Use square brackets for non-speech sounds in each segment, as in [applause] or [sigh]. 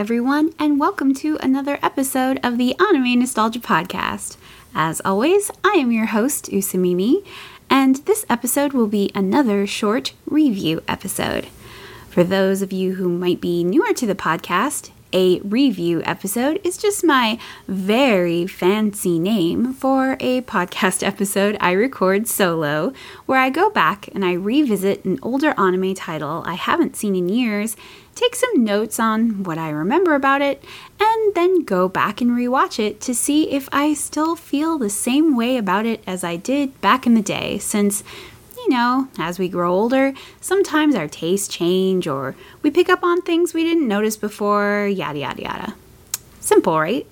Everyone, and welcome to another episode of the Anime Nostalgia Podcast. As always, I am your host, Usamimi, and this episode will be another short review episode. For those of you who might be newer to the podcast, a review episode is just my very fancy name for a podcast [laughs] episode I record solo, where I go back and I revisit an older anime title I haven't seen in years, take some notes on what I remember about it, and then go back and rewatch it to see if I still feel the same way about it as I did back in the day, since you know, as we grow older, sometimes our tastes change or we pick up on things we didn't notice before, yada yada yada. Simple, right?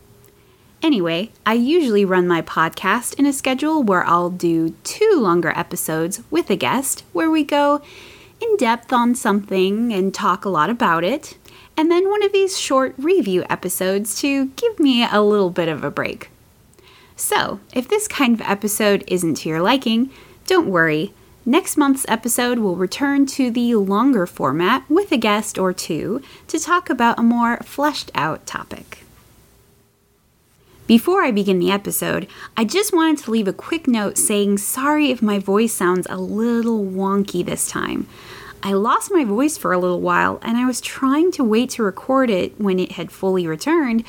Anyway, I usually run my podcast in a schedule where I'll do two longer episodes with a guest where we go in depth on something and talk a lot about it, and then one of these short review episodes to give me a little bit of a break. So, if this kind of episode isn't to your liking, don't worry. Next month's episode will return to the longer format with a guest or two to talk about a more fleshed out topic. Before I begin the episode, I just wanted to leave a quick note saying sorry if my voice sounds a little wonky this time. I lost my voice for a little while and I was trying to wait to record it when it had fully returned,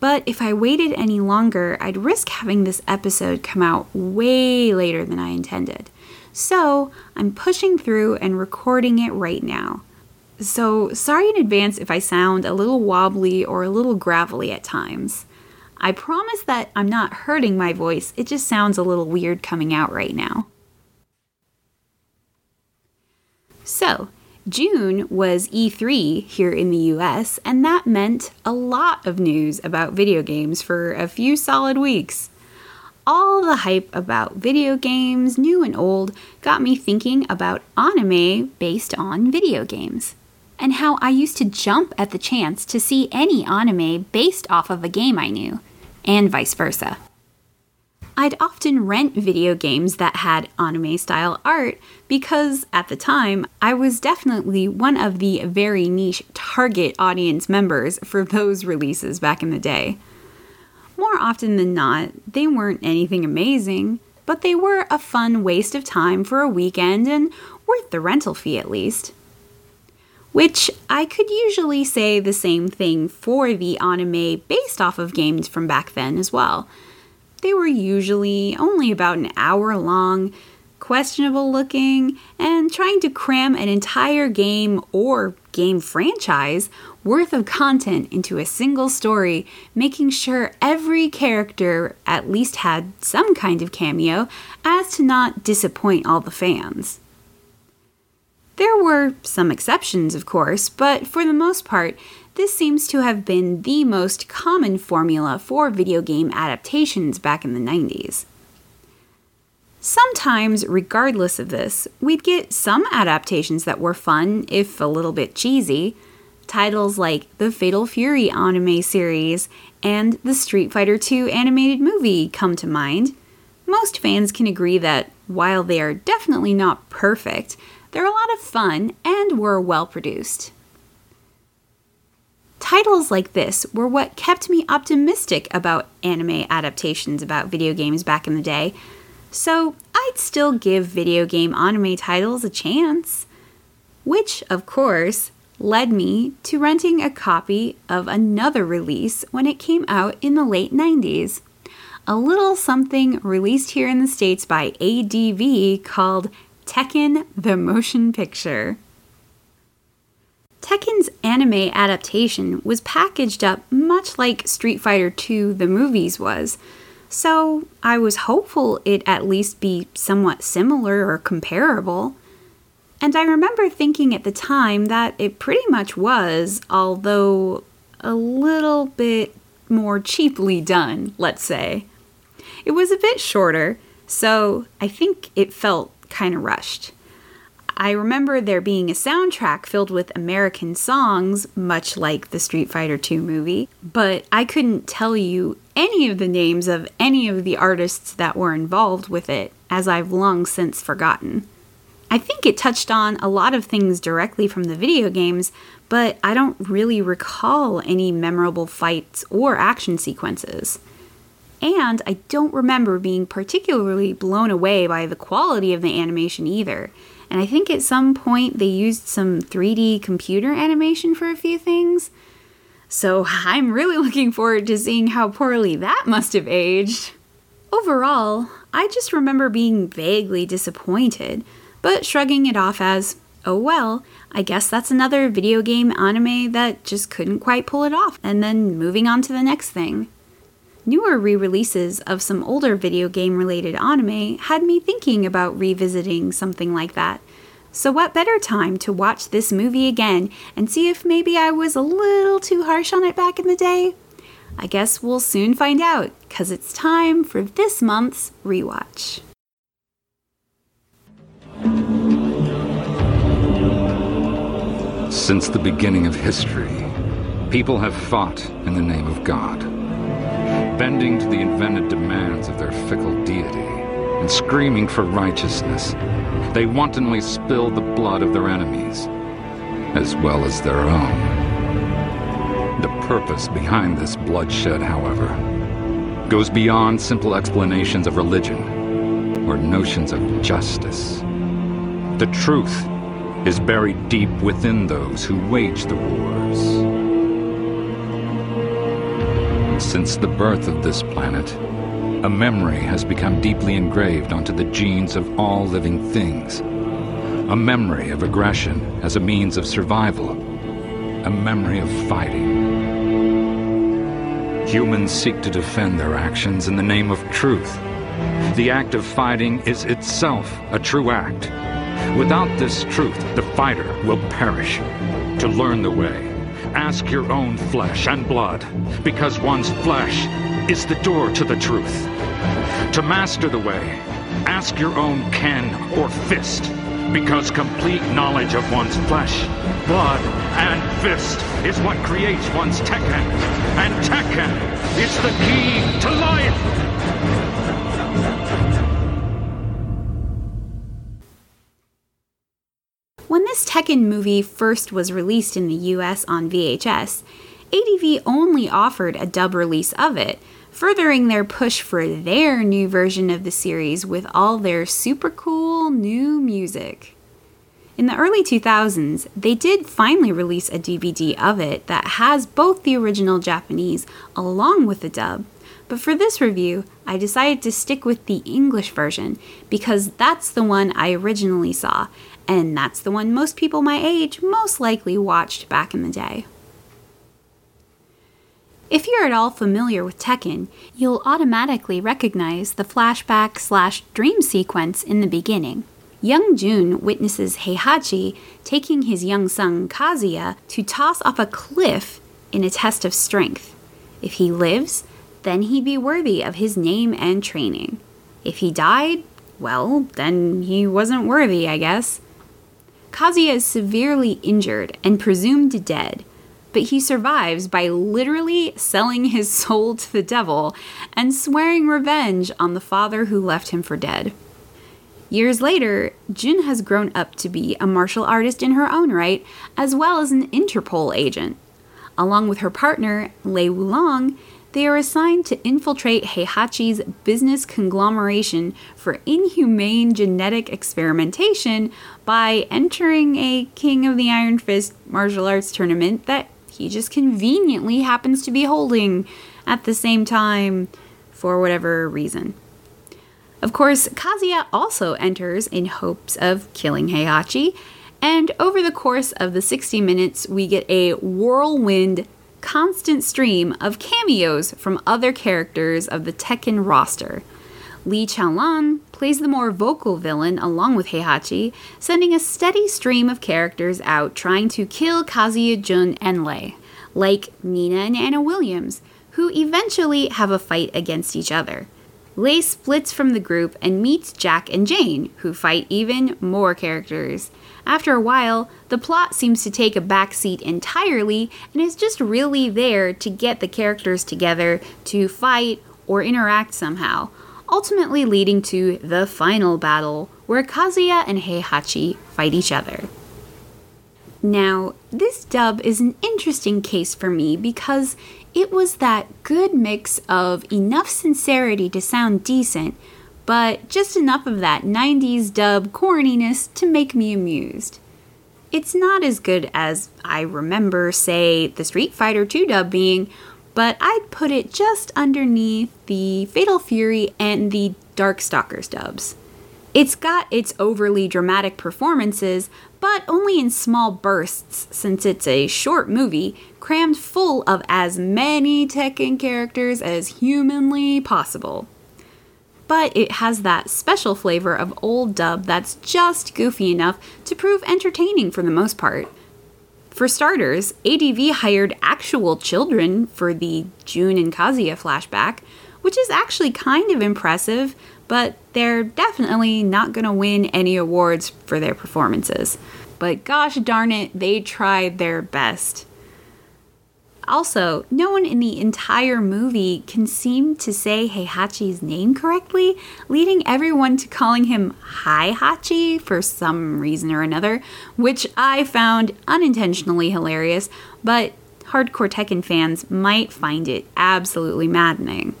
but if I waited any longer, I'd risk having this episode come out way later than I intended. So I'm pushing through and recording it right now. So sorry in advance if I sound a little wobbly or a little gravelly at times. I promise that I'm not hurting my voice, it just sounds a little weird coming out right now. So, June was E3 here in the US, and that meant a lot of news about video games for a few solid weeks. All the hype about video games, new and old, got me thinking about anime based on video games, and how I used to jump at the chance to see any anime based off of a game I knew, and vice versa. I'd often rent video games that had anime style art because at the time I was definitely one of the very niche target audience members for those releases back in the day. More often than not, they weren't anything amazing, but they were a fun waste of time for a weekend and worth the rental fee at least. Which I could usually say the same thing for the anime based off of games from back then as well. They were usually only about an hour long, questionable looking, and trying to cram an entire game or game franchise worth of content into a single story, making sure every character at least had some kind of cameo as to not disappoint all the fans. There were some exceptions, of course, but for the most part, this seems to have been the most common formula for video game adaptations back in the 90s. Sometimes, regardless of this, we'd get some adaptations that were fun, if a little bit cheesy. Titles like the Fatal Fury anime series and the Street Fighter II animated movie come to mind. Most fans can agree that while they are definitely not perfect, they're a lot of fun and were well produced. Titles like this were what kept me optimistic about anime adaptations about video games back in the day, so I'd still give video game anime titles a chance. Which, of course, led me to renting a copy of another release when it came out in the late 90s. A little something released here in the States by ADV called Tekken the Motion Picture. Tekken's anime adaptation was packaged up much like Street Fighter II the movies was, so I was hopeful it at least be somewhat similar or comparable. And I remember thinking at the time that it pretty much was, although a little bit more cheaply done, let's say. It was a bit shorter, so I think it felt kind of rushed. I remember there being a soundtrack filled with American songs, much like the Street Fighter II movie, but I couldn't tell you any of the names of any of the artists that were involved with it, as I've long since forgotten. I think it touched on a lot of things directly from the video games, but I don't really recall any memorable fights or action sequences. And I don't remember being particularly blown away by the quality of the animation either. And I think at some point they used some 3D computer animation for a few things. So [laughs] I'm really looking forward to seeing how poorly that must have aged. Overall, I just remember being vaguely disappointed but shrugging it off as, oh well, I guess that's another video game anime that just couldn't quite pull it off, and then moving on to the next thing. Newer re releases of some older video game related anime had me thinking about revisiting something like that. So, what better time to watch this movie again and see if maybe I was a little too harsh on it back in the day? I guess we'll soon find out, because it's time for this month's rewatch. Since the beginning of history, people have fought in the name of God, bending to the invented demands of their fickle deity and screaming for righteousness. They wantonly spill the blood of their enemies, as well as their own. The purpose behind this bloodshed, however, goes beyond simple explanations of religion or notions of justice. The truth is buried deep within those who wage the wars. Since the birth of this planet, a memory has become deeply engraved onto the genes of all living things. A memory of aggression as a means of survival. A memory of fighting. Humans seek to defend their actions in the name of truth. The act of fighting is itself a true act. Without this truth, the fighter will perish. To learn the way, ask your own flesh and blood, because one's flesh is the door to the truth. To master the way, ask your own ken or fist, because complete knowledge of one's flesh, blood, and fist is what creates one's Tekken. And Tekken is the key to life! Tekken movie first was released in the US on VHS, ADV only offered a dub release of it, furthering their push for their new version of the series with all their super cool new music. In the early 2000s, they did finally release a DVD of it that has both the original Japanese along with the dub. But for this review, I decided to stick with the English version because that's the one I originally saw, and that's the one most people my age most likely watched back in the day. If you're at all familiar with Tekken, you'll automatically recognize the flashback slash dream sequence in the beginning. Young Jun witnesses Heihachi taking his young son Kazuya to toss off a cliff in a test of strength. If he lives, then he'd be worthy of his name and training. If he died, well, then he wasn't worthy, I guess. Kazuya is severely injured and presumed dead, but he survives by literally selling his [laughs] soul to the devil and swearing revenge on the father who left him for dead. Years later, Jun has grown up to be a martial artist in her own right, as well as an Interpol agent. Along with her partner, Lei Wulong, they are assigned to infiltrate Heihachi's business conglomeration for inhumane genetic experimentation by entering a King of the Iron Fist martial arts tournament that he just conveniently happens to be holding at the same time for whatever reason. Of course, Kazuya also enters in hopes of killing Heihachi, and over the course of the 60 minutes, we get a whirlwind constant stream of cameos from other characters of the Tekken roster. Lee Chaolan plays the more vocal villain along with Heihachi, sending a steady stream of characters out trying to kill Kazuya Jun and Lei, like Nina and Anna Williams, who eventually have a fight against each other. Lei splits from the group and meets Jack and Jane, who fight even more characters. After a while, the plot seems to take a backseat entirely and is just really there to get the characters together to fight or interact somehow, ultimately leading to the final battle, where Kazuya and Heihachi fight each other. Now, this dub is an interesting case for me because it was that good mix of enough sincerity to sound decent, but just enough of that 90s dub corniness to make me amused. It's not as good as I remember, say, the Street Fighter 2 dub being, but I'd put it just underneath the Fatal Fury and the Darkstalkers dubs. It's got its overly dramatic performances, but only in small bursts since it's a short movie crammed full of as many Tekken characters as humanly possible. But it has that special flavor of old dub that's just goofy enough to prove entertaining for the most part. For starters, ADV hired actual children for the Jun and Kazuya flashback, which is actually kind of impressive, but they're definitely not going to win any awards for their performances. But gosh darn it, they tried their best. Also, no one in the entire movie can seem to say Heihachi's name correctly, leading everyone to calling him Hi Hachi for some reason or another, which I found unintentionally hilarious, but hardcore Tekken fans might find it absolutely maddening.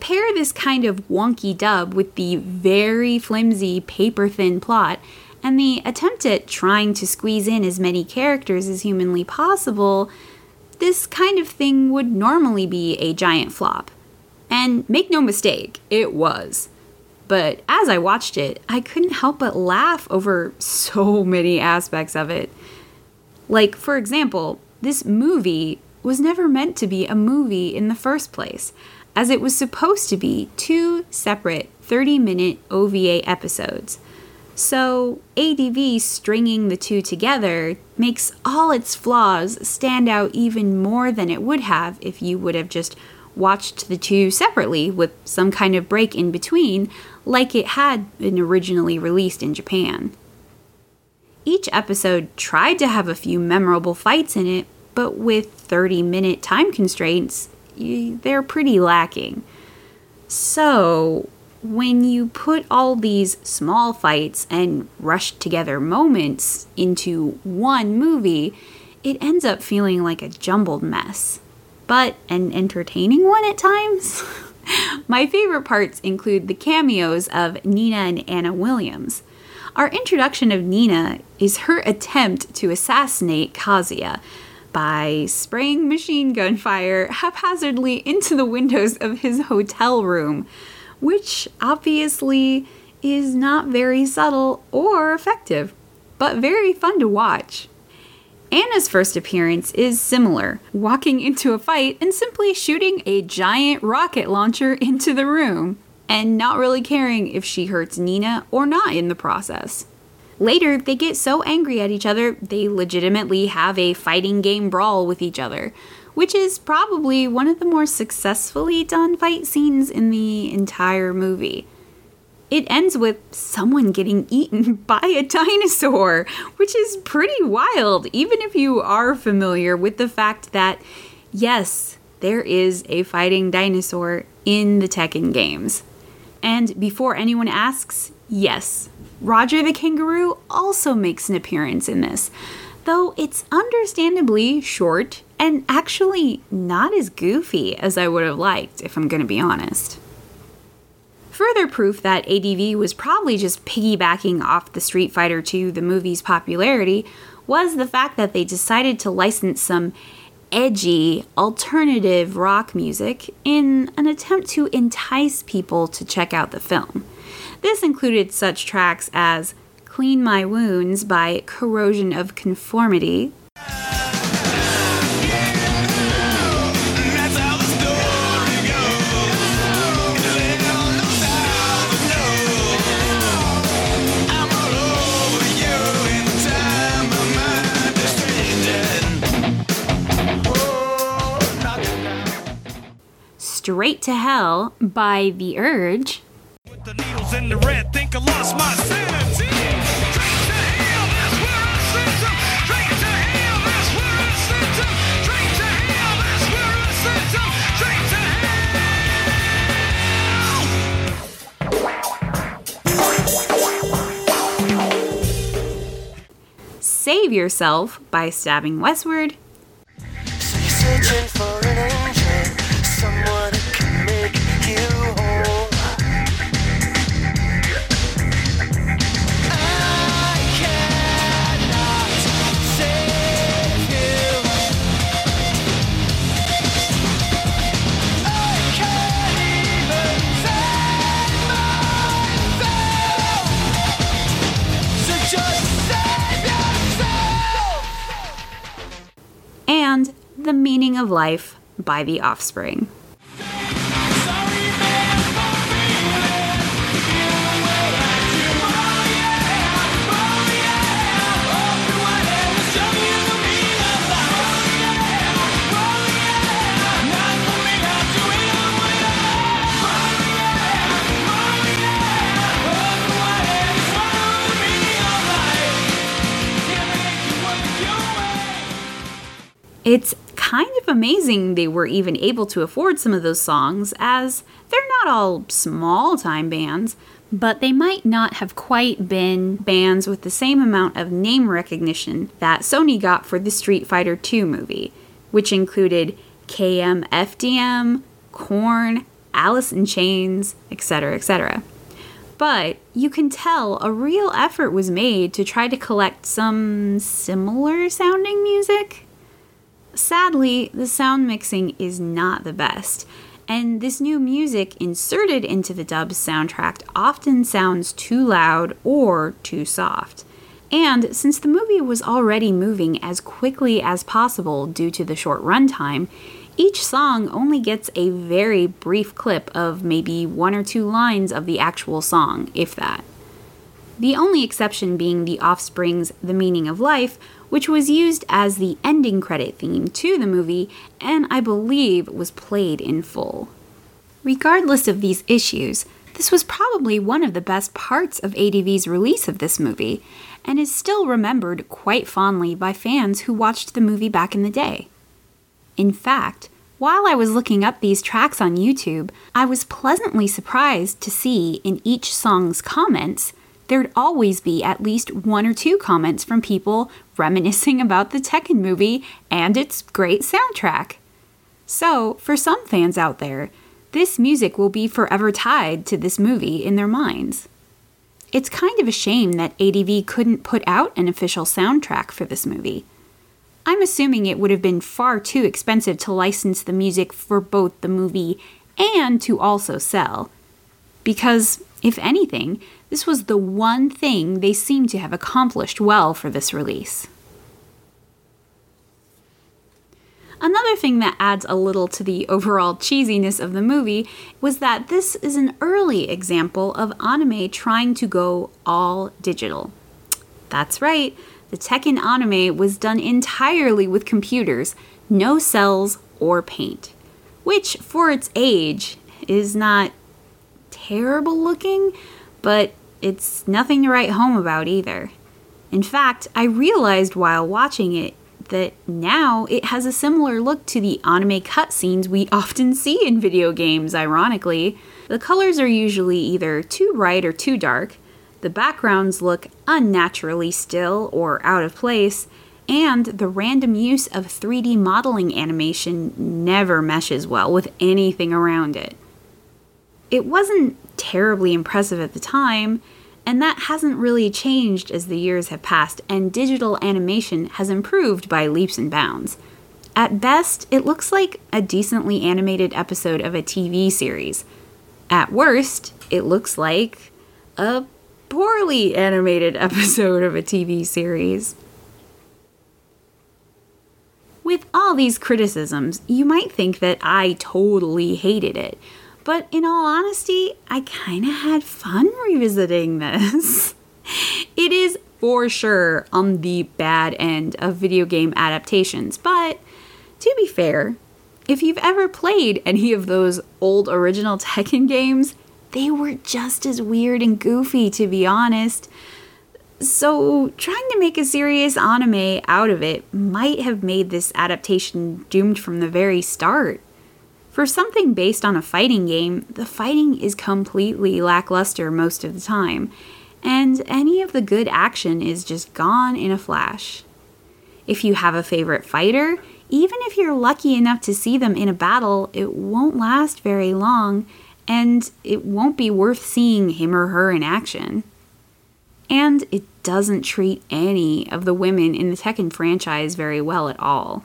Pair this kind of wonky dub with the very flimsy, paper thin plot, and the attempt at trying to squeeze in as many characters as humanly possible this kind of thing would normally be a giant flop. And make no mistake, it was. But as I watched it, I couldn't help but laugh over [laughs] so many aspects of it. Like, for example, this movie was never meant to be a movie in the first place, as it was supposed to be two separate 30 minute OVA episodes. So, ADV stringing the two together makes all its flaws stand out even more than it would have if you would have just watched the two separately with some kind of break in between, like it had been originally released in Japan. Each episode tried to have a few memorable fights in it, but with 30 minute time constraints, they're pretty lacking. So, when you put all these small fights and rushed together moments into one movie, it ends up feeling like a jumbled mess. But an entertaining one at times? [laughs] My favorite parts include the cameos of Nina and Anna Williams. Our introduction of Nina is her attempt to assassinate Kazuya by spraying machine gun fire haphazardly into the windows of his hotel room which obviously is not very subtle or effective, but very fun to watch. Anna's first appearance is similar, walking into a fight and simply shooting a giant rocket launcher [laughs] into the room, and not really caring if she hurts Nina or not in the process. Later, they get so angry at each other, they legitimately have a fighting game brawl with each other, which is probably one of the more successfully done fight scenes in the entire movie. It ends with someone getting eaten [laughs] by a dinosaur, which is pretty wild, even if you are familiar with the fact that, yes, there is a fighting dinosaur in the Tekken games. And before anyone asks, yes, Roger the Kangaroo also makes an appearance in this, though it's understandably short and actually not as goofy as I would have liked, if I'm going to be honest. Further proof that ADV was probably just piggybacking off the Street Fighter II, the movie's popularity, was the fact that they decided to license some edgy, alternative rock music in an attempt to entice people to check out the film. This included such tracks as Clean My Wounds by Corrosion of Conformity, Straight to Hell by The Urge. Save Yourself by Stabbing Westward, So The Meaning of Life by The Offspring. It's kind of amazing they were even able to afford some of those songs, as they're not all small time bands, but they might not have quite been bands with the same amount of name recognition that Sony got for the Street Fighter II movie, which included KMFDM, Korn, Alice in Chains, etc., etc. But you can tell a real effort was made to try to collect some similar sounding music. Sadly, the sound mixing is not the best, and this new music inserted into the dub's soundtrack often sounds too loud or too soft. And since the movie was already moving as quickly as possible due to the short runtime, each song only gets a very brief clip of maybe one or two lines of the actual song, if that. The only exception being The Offspring's The Meaning of Life, which was used as the ending credit theme to the movie and I believe was played in full. Regardless of these issues, this was probably one of the best parts of ADV's release of this movie, and is still remembered quite fondly by fans who watched the movie back in the day. In fact, while I was looking up these tracks on YouTube, I was pleasantly surprised to see in each song's comments there'd always be at least one or two comments from people reminiscing about the Tekken movie and its great soundtrack. So, for some fans out there, this music will be forever tied to this movie in their minds. It's kind of a shame that ADV couldn't put out an official soundtrack for this movie. I'm assuming it would have been far too expensive to license the music for both the movie and to also sell. Because, if anything, this was the one thing they seemed to have accomplished well for this release. Another thing that adds a little to the overall cheesiness of the movie was that this is an early example of anime trying to go all digital. That's right, the Tekken anime was done entirely with computers, no cells or paint, which for its age is not terrible looking, but it's nothing to write home about either. In fact, I realized while watching it that now it has a similar look to the anime cutscenes we often see in video games, ironically. The colors are usually either too bright or too dark, the backgrounds look unnaturally still or out of place, and the random use of 3D modeling animation never meshes well with anything around it. It wasn't terribly impressive at the time, and that hasn't really changed as the years have passed and digital animation has improved by leaps and bounds. At best, it looks like a decently animated episode of a TV series. At worst, it looks like a poorly animated [laughs] episode of a TV series. With all these criticisms, you might think that I totally hated it. But in all honesty, I kind of had fun revisiting this. [laughs] it is for sure on the bad end of video game adaptations, but to be fair, if you've ever played any of those old original [laughs] Tekken games, they were just as weird and goofy, to be honest. So, trying to make a serious anime out of it might have made this adaptation doomed from the very start. For something based on a fighting game, the fighting is completely lackluster most of the time, and any of the good action is just gone in a flash. If you have a favorite fighter, even if you're lucky enough to see them in a battle, it won't last very long and it won't be worth seeing him or her in action. And it doesn't treat any of the women in the Tekken franchise very well at all,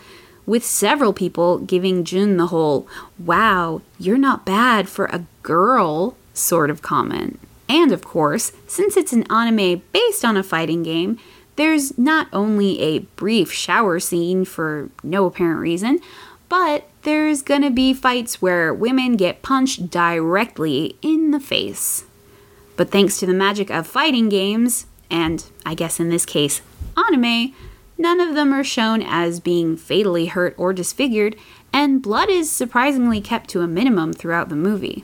with several people giving Jun the whole, wow, you're not bad for a girl sort of comment. And of course, since it's an anime based on a fighting game, there's not only a brief shower scene for no apparent reason, but there's gonna be fights where women get punched directly in the face. But thanks to the magic of fighting games, and I guess in this case, anime, none of them are shown as being fatally hurt or disfigured, and blood is surprisingly kept to a minimum throughout the movie.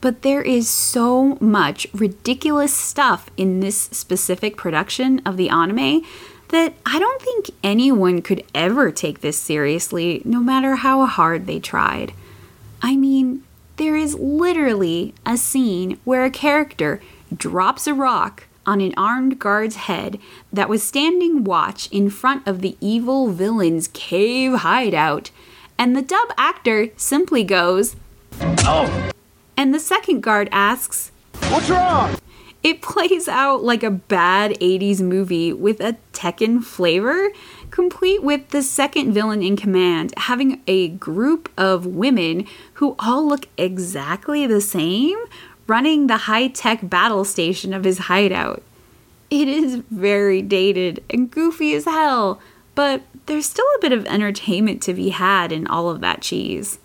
But there is so much ridiculous stuff in this specific production of the anime that I don't think anyone could ever take this seriously, no matter how hard they tried. I mean, there is literally a scene where a character drops a rock on an armed guard's head that was standing watch in front of the evil villain's cave hideout, and the dub actor simply goes, Oh! And the second guard asks, What's wrong? It plays out like a bad 80s movie with a Tekken flavor, complete with the second villain in command having a group of women who all look exactly the same running the high tech battle station of his hideout. It is very dated and goofy as hell, but there's still a bit of entertainment to be had in all of that cheese.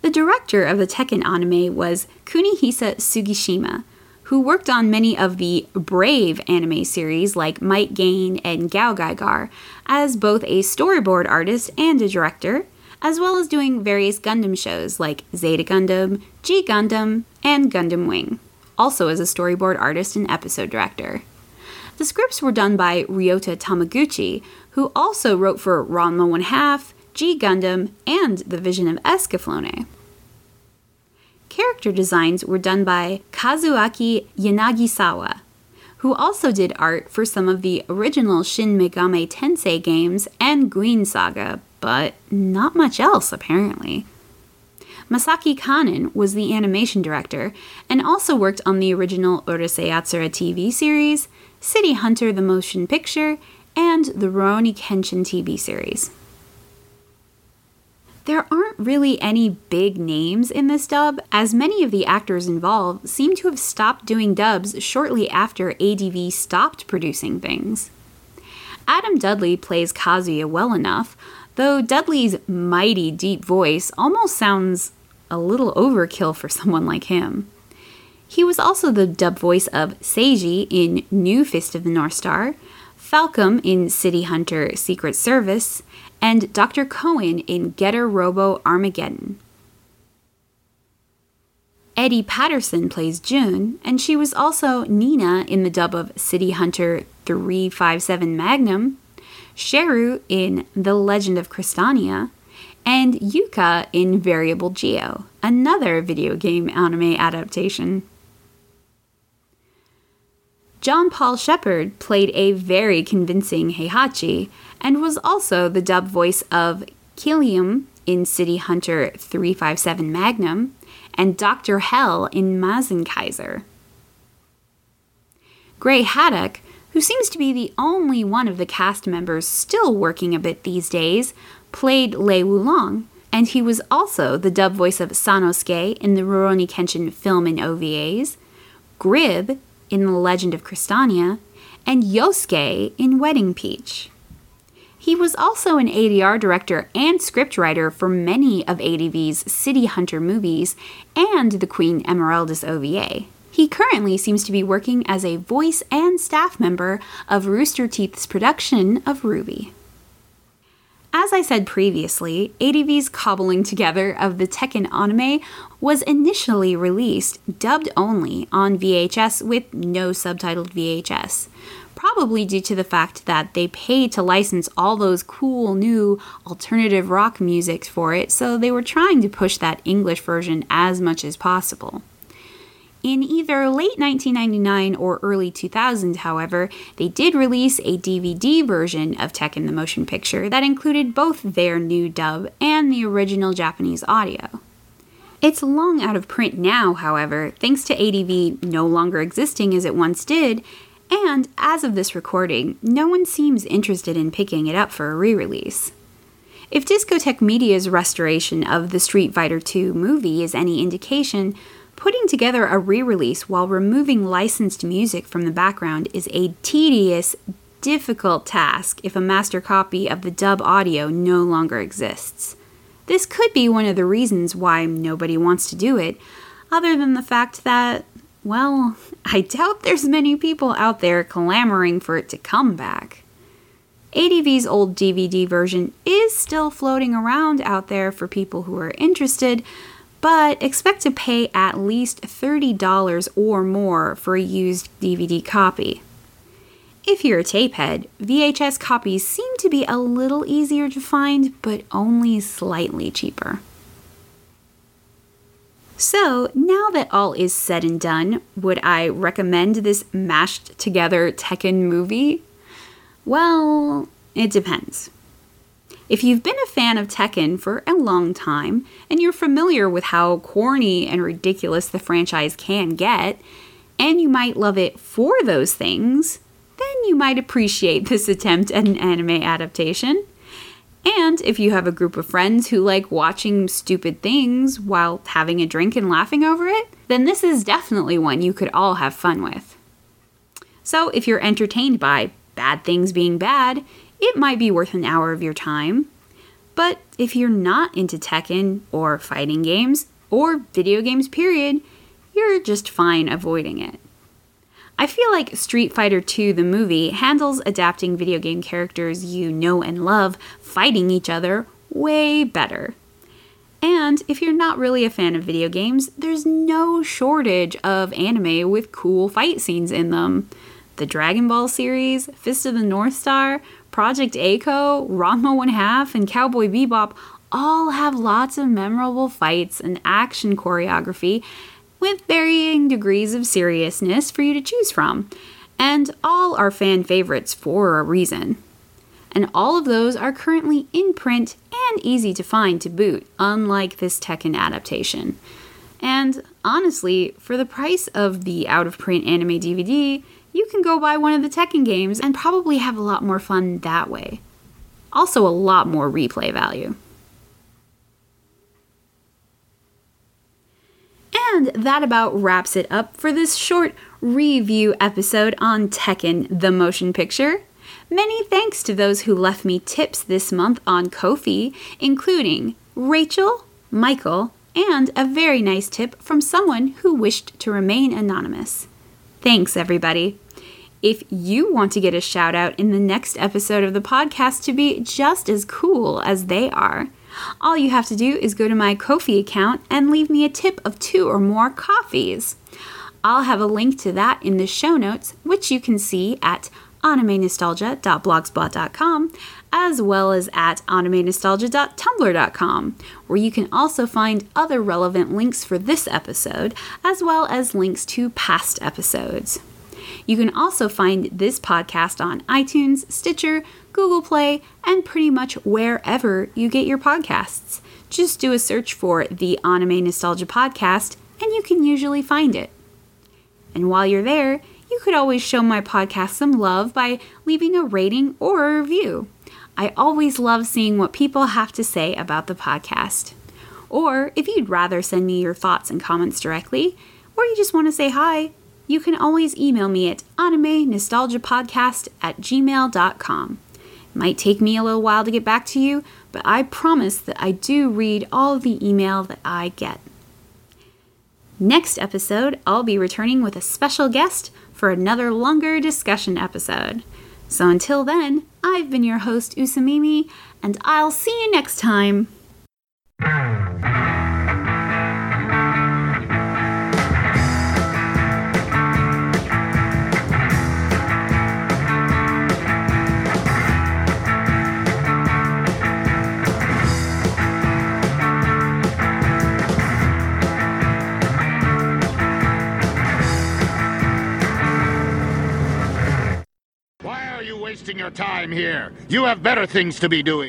The director of the Tekken anime was Kunihisa Sugishima, who worked on many of the Brave anime series like Might Gaine and Gao Gaigar as both a storyboard artist and a director, as well as doing various Gundam shows like Zeta Gundam, G Gundam, and Gundam Wing, also as a storyboard artist and episode director. The scripts were done by Ryota Yamaguchi, who also wrote for Ranma 1 Half, G Gundam, and The Vision of Escaflowne character designs were done by Kazuaki Yanagisawa, who also did art for some of the original Shin Megami Tensei games and Guin Saga, but not much else apparently. Masaki Kanen was the animation director and also worked on the original Urusei Yatsura TV series, City Hunter the Motion Picture, and the Rurouni Kenshin TV series there aren't really any big names in this dub, as many of the actors involved seem to have stopped doing dubs shortly after ADV stopped producing things. Adam Dudley plays Kazuya well enough, though Dudley's mighty deep voice almost sounds a little overkill for someone like him. He was also the dub voice of Seiji in New Fist of the North Star, Falcon in City Hunter Secret Service, and Dr. Cohen in Getter Robo Armageddon. Eddie Patterson plays Jun, and she was also Nina in the dub of City Hunter 357 Magnum, Cheru in The Legend of Crystania, and Yuka in Variable Geo, another video game anime adaptation. John Paul Shepard played a very convincing Heihachi and was also the dub voice of Killium in City Hunter 357 Magnum and Dr. Hell in Mazinkaiser. Gray Haddock, who seems to be the only one of the cast members still working a bit these days, played Lei Wulong, and he was also the dub voice of Sanosuke in the Rurouni Kenshin film and OVAs, Grib in The Legend of Crystania, and Yosuke in Wedding Peach. He was also an ADR director and scriptwriter for many of ADV's City Hunter movies and the Queen Emeraldas OVA. He currently seems to be working as a voice and staff member of Rooster Teeth's production of RWBY. As I said previously, ADV's cobbling together of the Tekken anime was initially released dubbed only on VHS with no subtitled VHS, probably due to the fact that they paid to license all those cool new alternative rock music for it, so they were trying to push that English version as much as possible. In either late 1999 or early 2000, however, they did release a DVD version of Tekken the Motion Picture that included both their new dub and the original Japanese audio. It's long out of print now, however, thanks to ADV no longer existing as it once did, and as of this recording, no one seems interested in picking it up for a re release. If Discotek Media's restoration of the Street Fighter II movie is any indication, putting together a re release while removing licensed music from the background is a tedious, difficult task if a master copy of the dub audio no longer exists. This could be one of the reasons why nobody wants to do it, other than the fact that, well, [laughs] I doubt there's many people out there clamoring for it to come back. ADV's old DVD version is still floating around out there for people who are interested, but expect to pay at least $30 or more for a used DVD copy. If you're a tapehead, VHS copies seem to be a little easier to find, but only slightly cheaper. So, now that all is said and done, would I recommend this mashed together Tekken movie? Well, it depends. If you've been a fan of Tekken for a long time and you're familiar with how corny and ridiculous the franchise can get, and you might love it for those things, then you might appreciate this attempt at an anime adaptation. And if you have a group of friends who like watching stupid things while having a drink and laughing over it, then this is definitely one you could all have fun with. So if you're entertained by bad things being bad, it might be worth an hour of your time. But if you're not into Tekken or fighting games or video games, period, you're just fine avoiding it. I feel like Street Fighter II, the movie, handles adapting video game characters you know and love fighting each other way better. And if you're not really a fan of video games, there's no shortage of anime with cool fight scenes in them. The Dragon Ball series, Fist of the North Star, Project A-ko, Ranma 1 Half, and Cowboy Bebop all have lots of memorable fights and action choreography, with varying degrees of seriousness for you to choose from. And all are fan favorites for a reason. And all of those are currently in print and easy to find to boot, unlike this Tekken adaptation. And honestly, for the price of the out of print anime DVD, you can go buy one of the Tekken games and probably have a lot more fun that way. Also, a lot more replay value. And that about wraps it up for this short review episode on Tekken the Motion Picture. Many thanks to those who left me tips this month on Ko-fi, including Rachel, Michael, and a very nice tip from someone who wished to remain anonymous. Thanks, everybody. If you want to get a shout out in the next episode of the podcast to be just as cool as they are, all you have to do is go to my Ko-fi account and leave me a tip of two or more coffees. I'll have a link to that in the show notes, which you can see at animenostalgia.blogspot.com as well as at animenostalgia.tumblr.com, where you can also find other relevant links for this episode, as well as links to past episodes. You can also find this podcast on iTunes, Stitcher, Google Play, and pretty much wherever you get your podcasts. Just do a search for the Anime Nostalgia Podcast, and you can usually find it. And while you're there, you could always show my podcast some love by leaving a rating or a review. I always love seeing what people have to say about the podcast. Or if you'd rather send me your thoughts and comments directly, or you just want to say hi, you can always email me at anime nostalgiapodcast at gmail.com. It might take me a little while to get back to you, but I promise that I do read all of the email that I get. Next episode, I'll be returning with a special guest for another longer discussion episode. So until then, I've been your host, Usamimi, and I'll see you next time. Wasting your time here. You have better things to be doing.